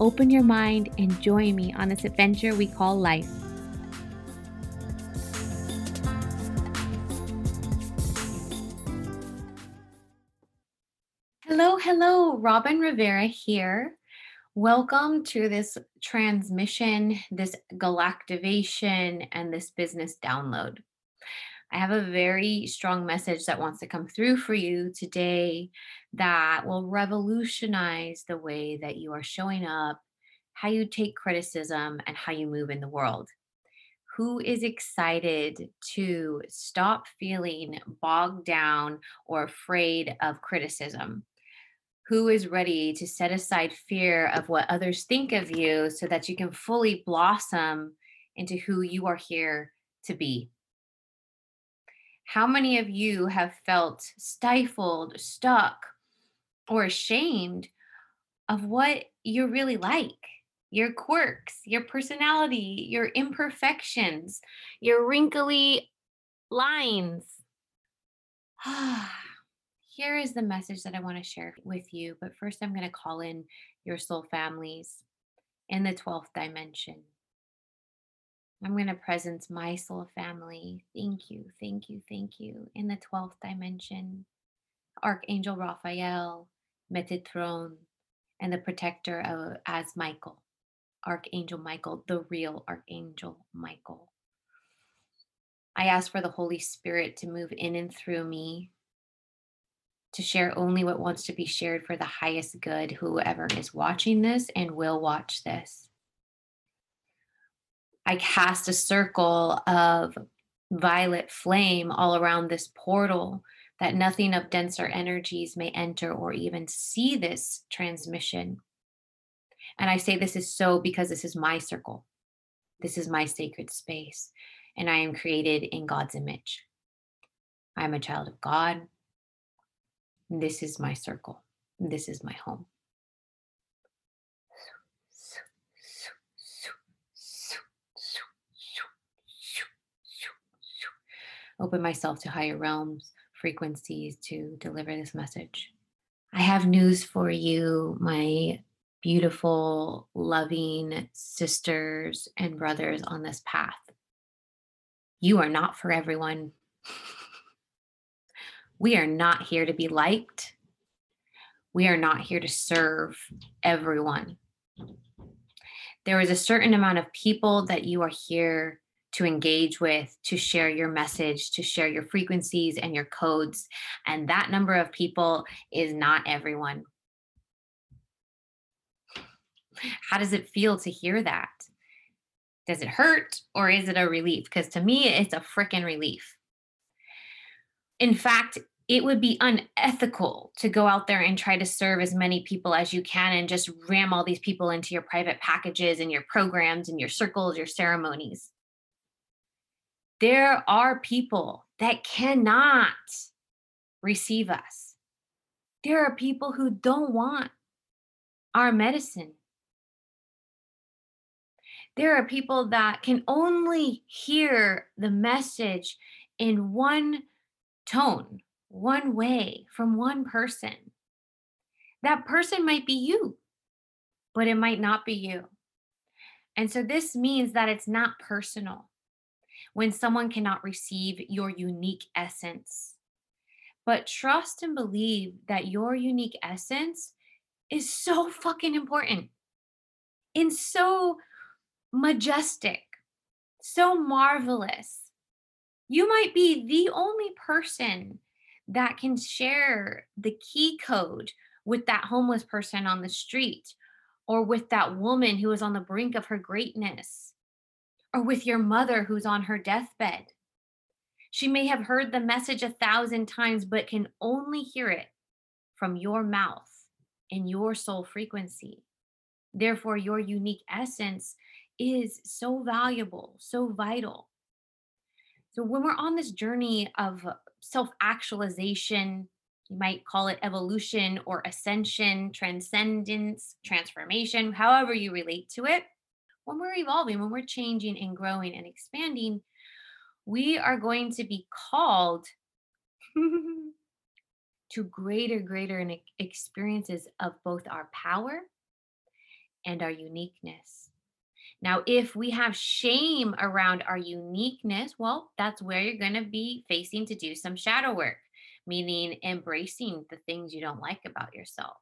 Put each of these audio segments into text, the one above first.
open your mind, and join me on this adventure we call life. Hello, hello, Robin Rivera here. Welcome to this transmission, this galactivation, and this business download. I have a very strong message that wants to come through for you today that will revolutionize the way that you are showing up, how you take criticism, and how you move in the world. Who is excited to stop feeling bogged down or afraid of criticism? Who is ready to set aside fear of what others think of you so that you can fully blossom into who you are here to be? How many of you have felt stifled, stuck, or ashamed of what you're really like? Your quirks, your personality, your imperfections, your wrinkly lines. Here is the message that I want to share with you. But first, I'm going to call in your soul families in the 12th dimension. I'm going to presence my soul family. Thank you, thank you, thank you. In the 12th dimension, Archangel Raphael, Metatron, and the protector of, as Michael, Archangel Michael, the real Archangel Michael. I ask for the Holy Spirit to move in and through me, to share only what wants to be shared for the highest good, whoever is watching this and will watch this. I cast a circle of violet flame all around this portal that nothing of denser energies may enter or even see this transmission. And I say this is so because this is my circle. This is my sacred space, and I am created in God's image. I'm a child of God. This is my circle. This is my home. Open myself to higher realms, frequencies to deliver this message. I have news for you, my beautiful, loving sisters and brothers on this path. You are not for everyone. We are not here to be liked. We are not here to serve everyone. There is a certain amount of people that you are here to engage with, to share your message, to share your frequencies and your codes. And that number of people is not everyone. How does it feel to hear that? Does it hurt or is it a relief? Because to me, it's a freaking relief. In fact, it would be unethical to go out there and try to serve as many people as you can and just ram all these people into your private packages and your programs and your circles, your ceremonies there are people that cannot receive us. There are people who don't want our medicine. There are people that can only hear the message in one tone, one way, from one person. That person might be you, but it might not be you. And so this means that it's not personal when someone cannot receive your unique essence. But trust and believe that your unique essence is so fucking important and so majestic, so marvelous. You might be the only person that can share the key code with that homeless person on the street or with that woman who is on the brink of her greatness or with your mother who's on her deathbed. She may have heard the message a thousand times, but can only hear it from your mouth and your soul frequency. Therefore, your unique essence is so valuable, so vital. So when we're on this journey of self actualization, you might call it evolution or ascension, transcendence, transformation, however you relate to it. When we're evolving, when we're changing and growing and expanding, we are going to be called to greater, greater experiences of both our power and our uniqueness. Now, if we have shame around our uniqueness, well, that's where you're going to be facing to do some shadow work, meaning embracing the things you don't like about yourself.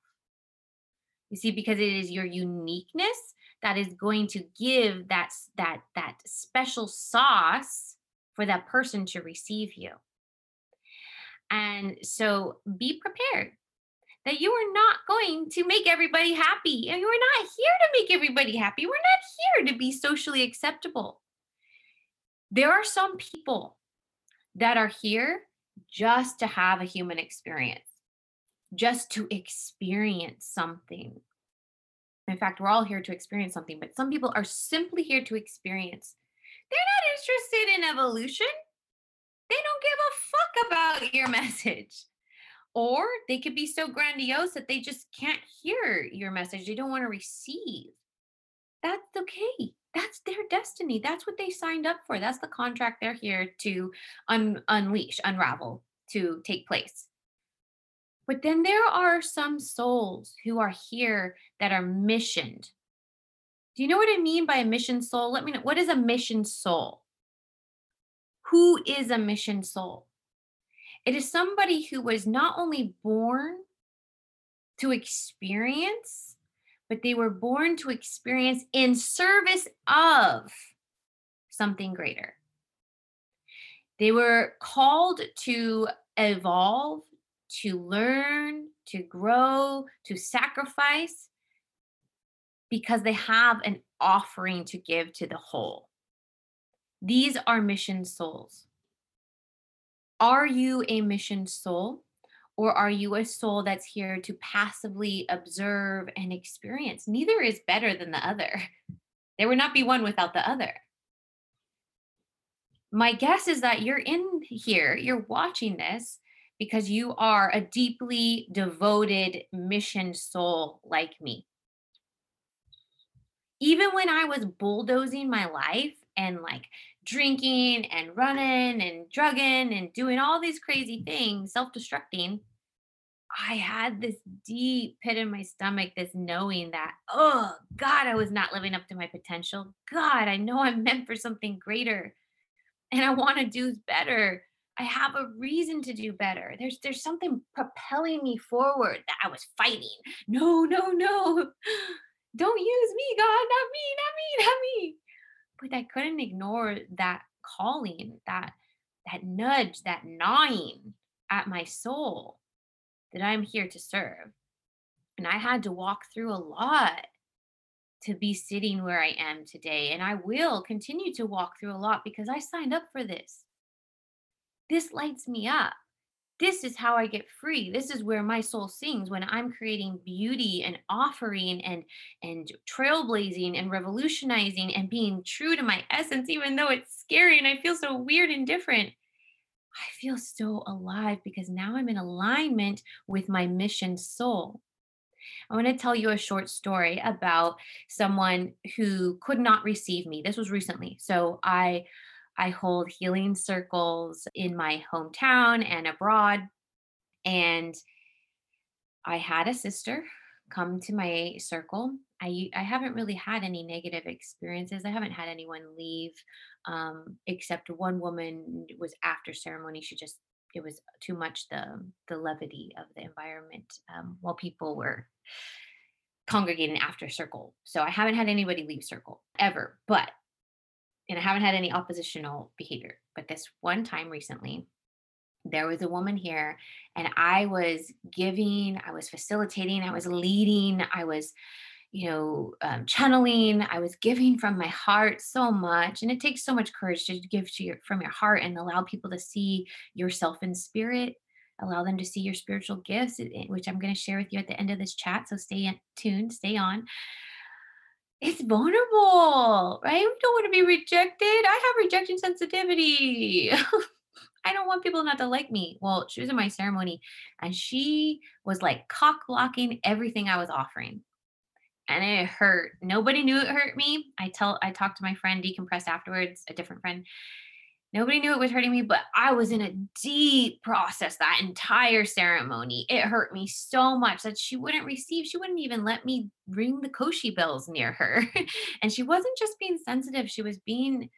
You see, because it is your uniqueness that is going to give that that that special sauce for that person to receive you. And so be prepared that you are not going to make everybody happy. And you are not here to make everybody happy. We're not here to be socially acceptable. There are some people that are here just to have a human experience, just to experience something. In fact, we're all here to experience something, but some people are simply here to experience. They're not interested in evolution. They don't give a fuck about your message or they could be so grandiose that they just can't hear your message. They don't want to receive. That's okay. That's their destiny. That's what they signed up for. That's the contract they're here to un- unleash, unravel, to take place. But then there are some souls who are here that are missioned. Do you know what I mean by a mission soul? Let me know. What is a mission soul? Who is a mission soul? It is somebody who was not only born to experience, but they were born to experience in service of something greater. They were called to evolve, to learn, to grow, to sacrifice because they have an offering to give to the whole. These are mission souls. Are you a mission soul? Or are you a soul that's here to passively observe and experience? Neither is better than the other. There would not be one without the other. My guess is that you're in here, you're watching this because you are a deeply devoted mission soul like me. Even when I was bulldozing my life and like drinking and running and drugging and doing all these crazy things, self destructing, I had this deep pit in my stomach, this knowing that, oh, God, I was not living up to my potential. God, I know I'm meant for something greater and I want to do better. I have a reason to do better. There's there's something propelling me forward that I was fighting. No, no, no. Don't use me, God, not me, not me, not me but I couldn't ignore that calling, that that nudge, that gnawing at my soul that I'm here to serve. And I had to walk through a lot to be sitting where I am today. And I will continue to walk through a lot because I signed up for this. This lights me up this is how I get free. This is where my soul sings when I'm creating beauty and offering and and trailblazing and revolutionizing and being true to my essence, even though it's scary and I feel so weird and different. I feel so alive because now I'm in alignment with my mission soul. I want to tell you a short story about someone who could not receive me. This was recently. So I I hold healing circles in my hometown and abroad. And I had a sister come to my circle. I I haven't really had any negative experiences. I haven't had anyone leave, um, except one woman was after ceremony. She just it was too much the the levity of the environment um, while people were congregating after circle. So I haven't had anybody leave circle ever. But and I haven't had any oppositional behavior. But this one time recently, there was a woman here, and I was giving, I was facilitating, I was leading, I was, you know, um, channeling. I was giving from my heart so much, and it takes so much courage to give to your from your heart and allow people to see yourself in spirit. Allow them to see your spiritual gifts, which I'm going to share with you at the end of this chat. So stay tuned, stay on it's vulnerable, right? We don't want to be rejected. I have rejection sensitivity. I don't want people not to like me. Well, she was in my ceremony and she was like cock blocking everything I was offering. And it hurt. Nobody knew it hurt me. I tell I talked to my friend decompressed afterwards, a different friend. Nobody knew it was hurting me, but I was in a deep process that entire ceremony. It hurt me so much that she wouldn't receive, she wouldn't even let me ring the Koshi bells near her. and she wasn't just being sensitive, she was being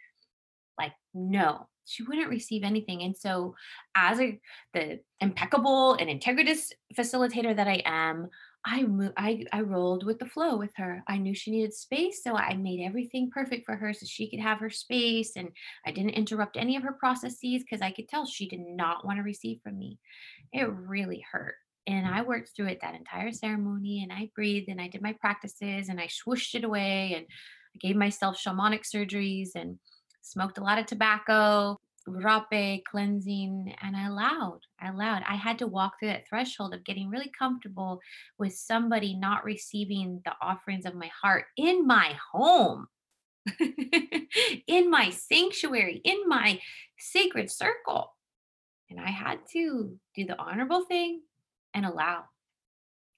like, no, she wouldn't receive anything. And so, as a the impeccable and integritous facilitator that I am, I I I rolled with the flow with her. I knew she needed space, so I made everything perfect for her so she could have her space and I didn't interrupt any of her processes because I could tell she did not want to receive from me. It really hurt. And I worked through it that entire ceremony and I breathed and I did my practices and I swooshed it away and I gave myself shamanic surgeries and smoked a lot of tobacco rapé cleansing and i allowed i allowed. I had to walk through that threshold of getting really comfortable with somebody not receiving the offerings of my heart in my home in my sanctuary in my sacred circle. And i had to do the honorable thing and allow.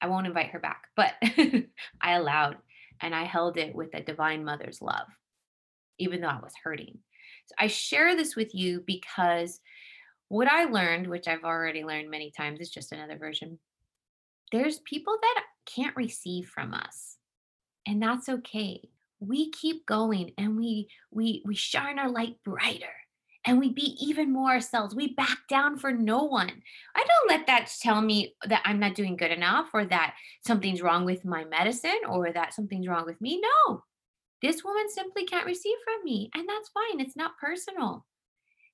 I won't invite her back but i allowed and i held it with a divine mother's love even though i was hurting I share this with you because what I learned, which I've already learned many times, is just another version. There's people that can't receive from us, and that's okay. We keep going and we we we shine our light brighter and we be even more ourselves. We back down for no one. I don't let that tell me that I'm not doing good enough or that something's wrong with my medicine or that something's wrong with me. No, this woman simply can't receive from me. And that's fine. It's not personal.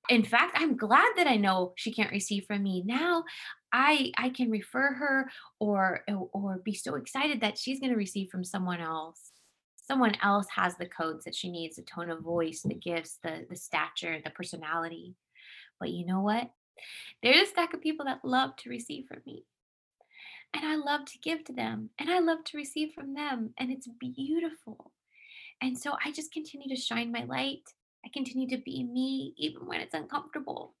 In fact, I'm glad that I know she can't receive from me. Now I I can refer her or or be so excited that she's going to receive from someone else. Someone else has the codes that she needs, the tone of voice, the gifts, the the stature, the personality. But you know what? There's a stack of people that love to receive from me. And I love to give to them. And I love to receive from them. And it's beautiful. And so I just continue to shine my light. I continue to be me even when it's uncomfortable.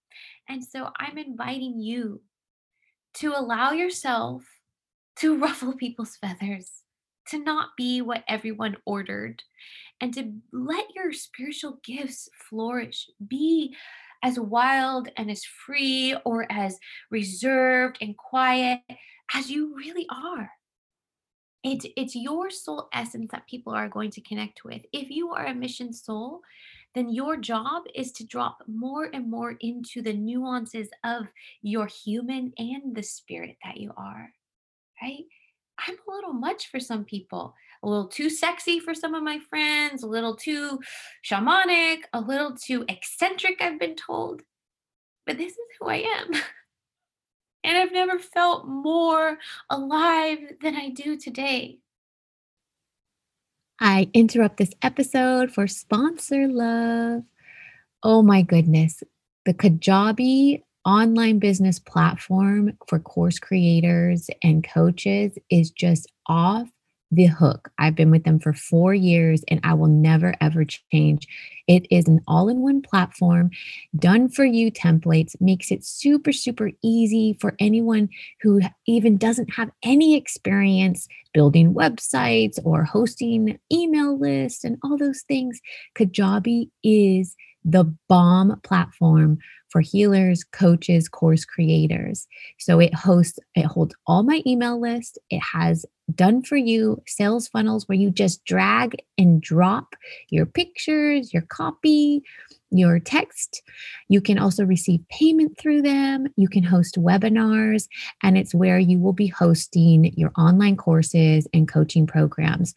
And so I'm inviting you to allow yourself to ruffle people's feathers, to not be what everyone ordered, and to let your spiritual gifts flourish. Be as wild and as free or as reserved and quiet as you really are it's it's your soul essence that people are going to connect with. If you are a mission soul then your job is to drop more and more into the nuances of your human and the spirit that you are right? I'm a little much for some people a little too sexy for some of my friends a little too shamanic a little too eccentric i've been told. But this is who i am And I've never felt more alive than I do today. I interrupt this episode for sponsor love. Oh my goodness. The Kajabi online business platform for course creators and coaches is just off the hook. I've been with them for four years and I will never ever change. It is an all in one platform, done for you templates, makes it super, super easy for anyone who even doesn't have any experience building websites or hosting email lists and all those things. Kajabi is the bomb platform for healers, coaches, course creators. So it hosts, it holds all my email list. It has done for you sales funnels where you just drag and drop your pictures, your copy, your text. You can also receive payment through them. You can host webinars, and it's where you will be hosting your online courses and coaching programs.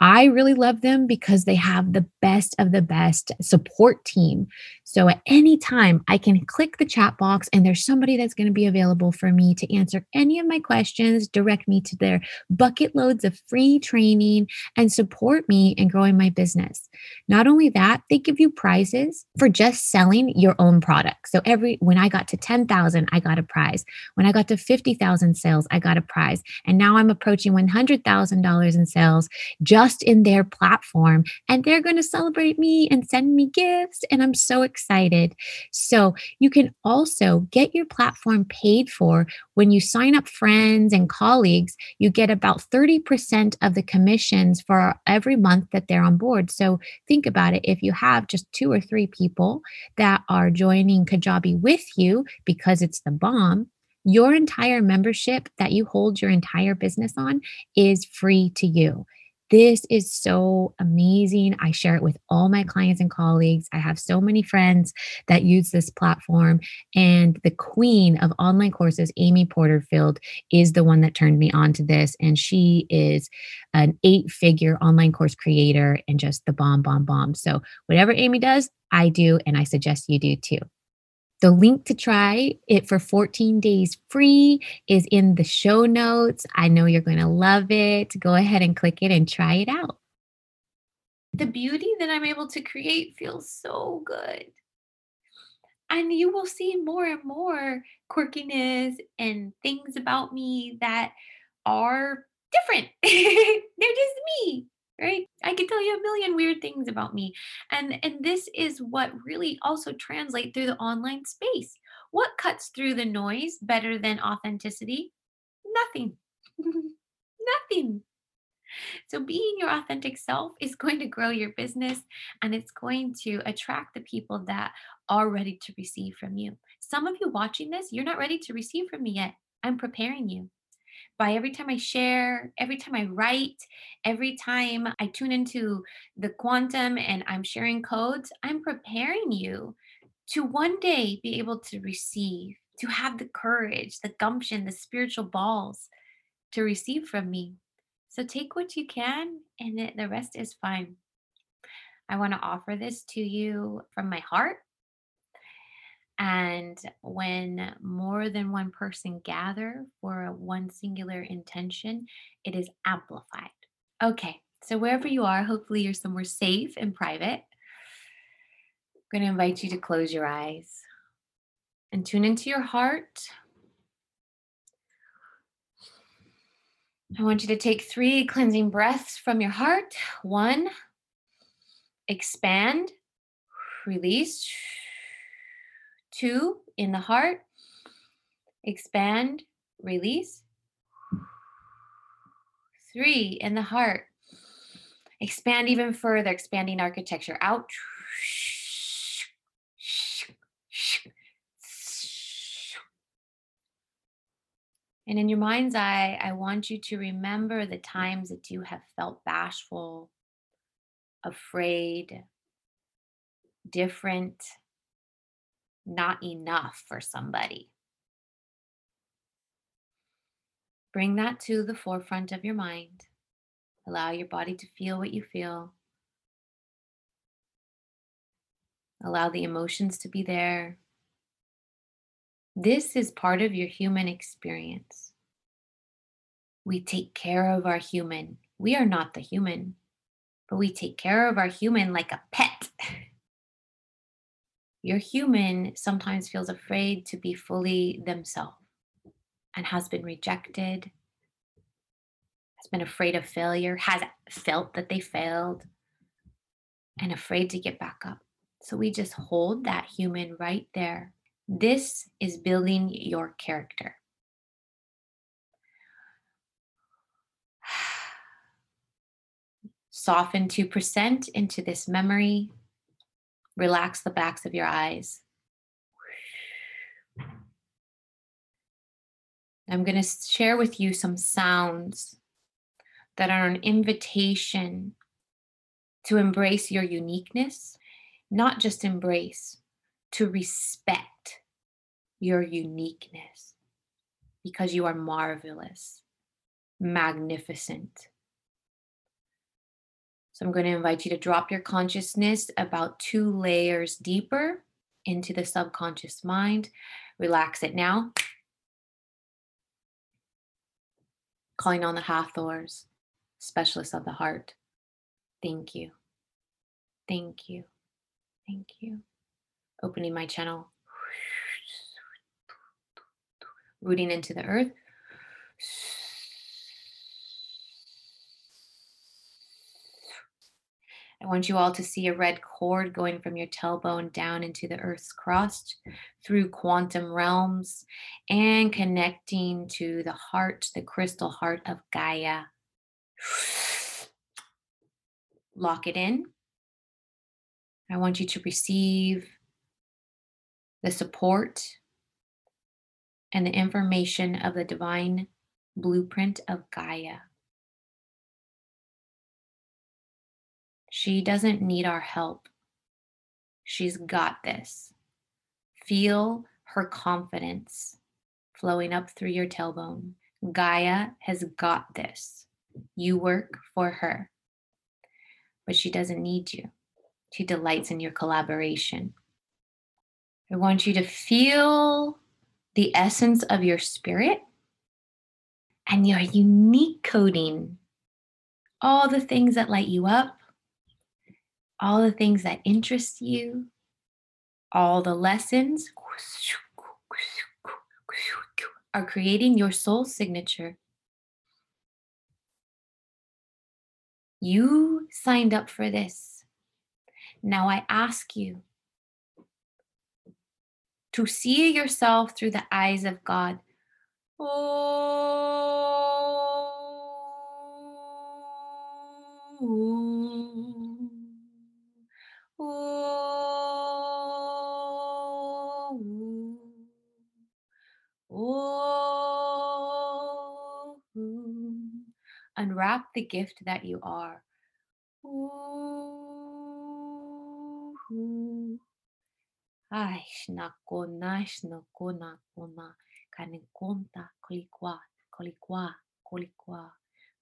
I really love them because they have the best of the best support team. So at any time, I can click the chat box and there's somebody that's going to be available for me to answer any of my questions, direct me to their bucket loads of free training, and support me in growing my business. Not only that, they give you prizes for just selling your own product. So every when I got to 10,000, I got a prize. When I got to 50,000 sales, I got a prize. And now I'm approaching $100,000 in sales just just in their platform and they're going to celebrate me and send me gifts. And I'm so excited. So you can also get your platform paid for when you sign up friends and colleagues. You get about 30% of the commissions for every month that they're on board. So think about it. If you have just two or three people that are joining Kajabi with you because it's the bomb, your entire membership that you hold your entire business on is free to you. This is so amazing. I share it with all my clients and colleagues. I have so many friends that use this platform. And the queen of online courses, Amy Porterfield, is the one that turned me on to this. And she is an eight figure online course creator and just the bomb, bomb, bomb. So, whatever Amy does, I do. And I suggest you do too. The link to try it for 14 days free is in the show notes. I know you're going to love it. Go ahead and click it and try it out. The beauty that I'm able to create feels so good. And you will see more and more quirkiness and things about me that are different. They're just me right? I could tell you a million weird things about me and and this is what really also translate through the online space. What cuts through the noise better than authenticity? Nothing. Nothing. So being your authentic self is going to grow your business and it's going to attract the people that are ready to receive from you. Some of you watching this you're not ready to receive from me yet. I'm preparing you by every time I share, every time I write, every time I tune into the quantum and I'm sharing codes, I'm preparing you to one day be able to receive, to have the courage, the gumption, the spiritual balls to receive from me. So take what you can, and the rest is fine. I want to offer this to you from my heart and when more than one person gather for one singular intention, it is amplified. Okay, so wherever you are, hopefully you're somewhere safe and private. I'm going to invite you to close your eyes and tune into your heart. I want you to take three cleansing breaths from your heart. One, expand, release Two, in the heart, expand, release. Three, in the heart, expand even further, expanding architecture out. And in your mind's eye, I want you to remember the times that you have felt bashful, afraid, different, not enough for somebody. Bring that to the forefront of your mind. Allow your body to feel what you feel. Allow the emotions to be there. This is part of your human experience. We take care of our human. We are not the human, but we take care of our human like a pet. your human sometimes feels afraid to be fully themselves and has been rejected, has been afraid of failure, has felt that they failed, and afraid to get back up. So we just hold that human right there. This is building your character. Soften 2% into this memory Relax the backs of your eyes. I'm going to share with you some sounds that are an invitation to embrace your uniqueness, not just embrace, to respect your uniqueness because you are marvelous, magnificent, so I'm going to invite you to drop your consciousness about two layers deeper into the subconscious mind. Relax it now. Calling on the Hathors, specialists of the heart. Thank you. Thank you. Thank you. Opening my channel. Rooting into the earth. I want you all to see a red cord going from your tailbone down into the earth's crust through quantum realms and connecting to the heart, the crystal heart of Gaia. Lock it in. I want you to receive the support and the information of the divine blueprint of Gaia. She doesn't need our help. She's got this. Feel her confidence flowing up through your tailbone. Gaia has got this. You work for her, but she doesn't need you. She delights in your collaboration. I want you to feel the essence of your spirit and your unique coding. All the things that light you up, all the things that interest you, all the lessons are creating your soul signature. You signed up for this. Now I ask you to see yourself through the eyes of God. Oh. Oh, unwrap the gift that you are. Ay, shnakona, shnakona, kona,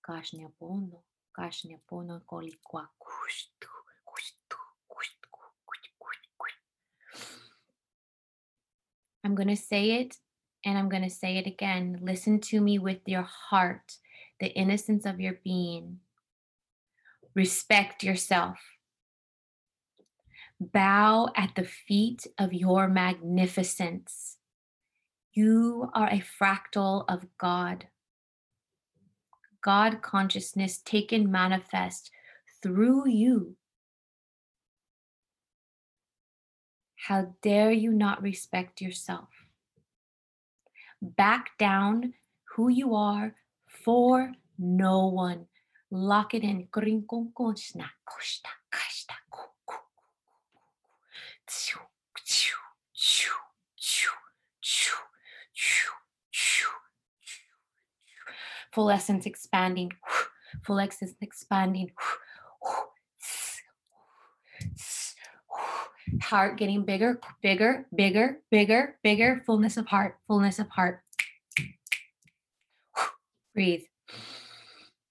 kashnya pono, kashnya pono, kolikwa, kushtu. I'm going to say it and I'm going to say it again. Listen to me with your heart, the innocence of your being. Respect yourself. Bow at the feet of your magnificence. You are a fractal of God. God consciousness taken manifest through you How dare you not respect yourself? Back down who you are for no one. Lock it in. Full essence expanding. Full essence expanding heart getting bigger, bigger, bigger, bigger, bigger, fullness of heart, fullness of heart. Breathe.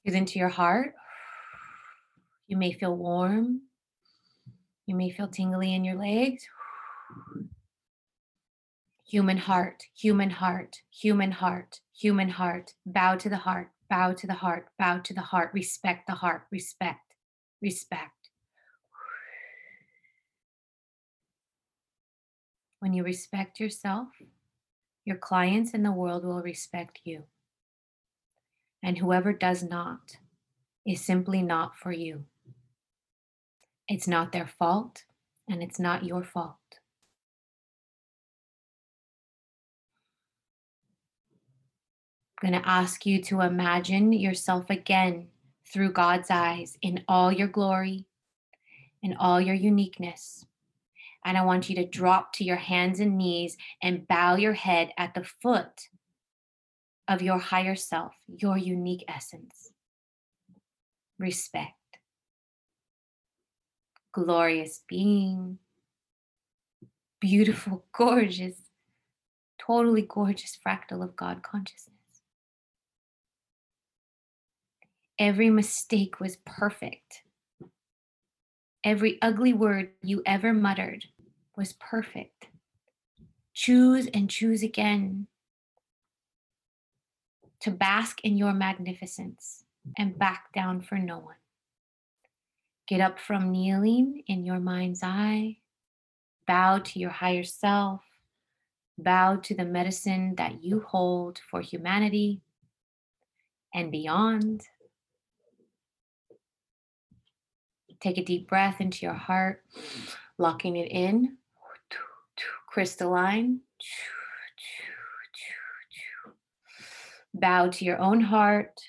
Breathe into your heart. You may feel warm. You may feel tingly in your legs. Human heart, human heart, human heart, human heart. Bow to the heart, bow to the heart, bow to the heart. Respect the heart, respect, respect. When you respect yourself, your clients in the world will respect you. And whoever does not is simply not for you. It's not their fault, and it's not your fault. I'm going to ask you to imagine yourself again through God's eyes in all your glory, in all your uniqueness. And I want you to drop to your hands and knees and bow your head at the foot of your higher self, your unique essence. Respect. Glorious being. Beautiful, gorgeous, totally gorgeous fractal of God consciousness. Every mistake was perfect. Every ugly word you ever muttered was perfect. Choose and choose again to bask in your magnificence and back down for no one. Get up from kneeling in your mind's eye, bow to your higher self, bow to the medicine that you hold for humanity and beyond. Take a deep breath into your heart, locking it in, crystalline. Bow to your own heart.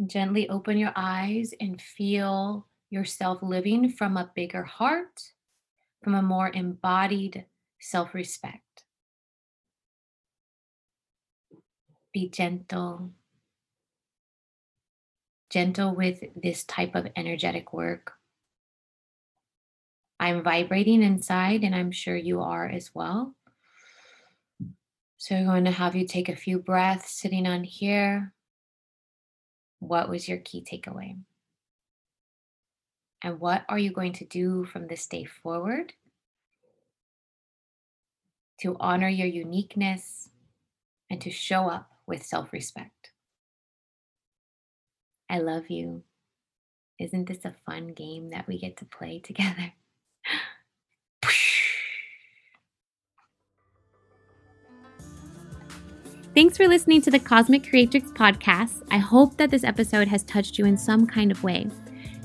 And gently open your eyes and feel yourself living from a bigger heart, from a more embodied self respect. Be gentle. Gentle with this type of energetic work. I'm vibrating inside, and I'm sure you are as well. So, I'm going to have you take a few breaths sitting on here. What was your key takeaway? And what are you going to do from this day forward to honor your uniqueness and to show up with self respect? I love you. Isn't this a fun game that we get to play together? Thanks for listening to the Cosmic Creatrix podcast. I hope that this episode has touched you in some kind of way.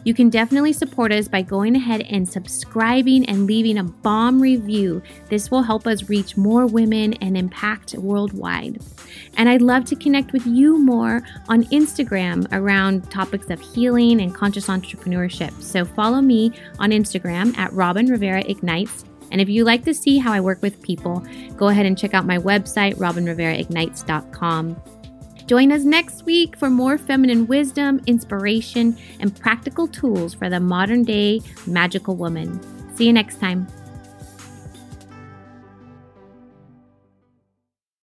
You can definitely support us by going ahead and subscribing and leaving a bomb review. This will help us reach more women and impact worldwide. And I'd love to connect with you more on Instagram around topics of healing and conscious entrepreneurship. So follow me on Instagram at Robin Rivera Ignites and if you like to see how I work with people, go ahead and check out my website, robinriveraignites.com. Join us next week for more feminine wisdom, inspiration, and practical tools for the modern day magical woman. See you next time.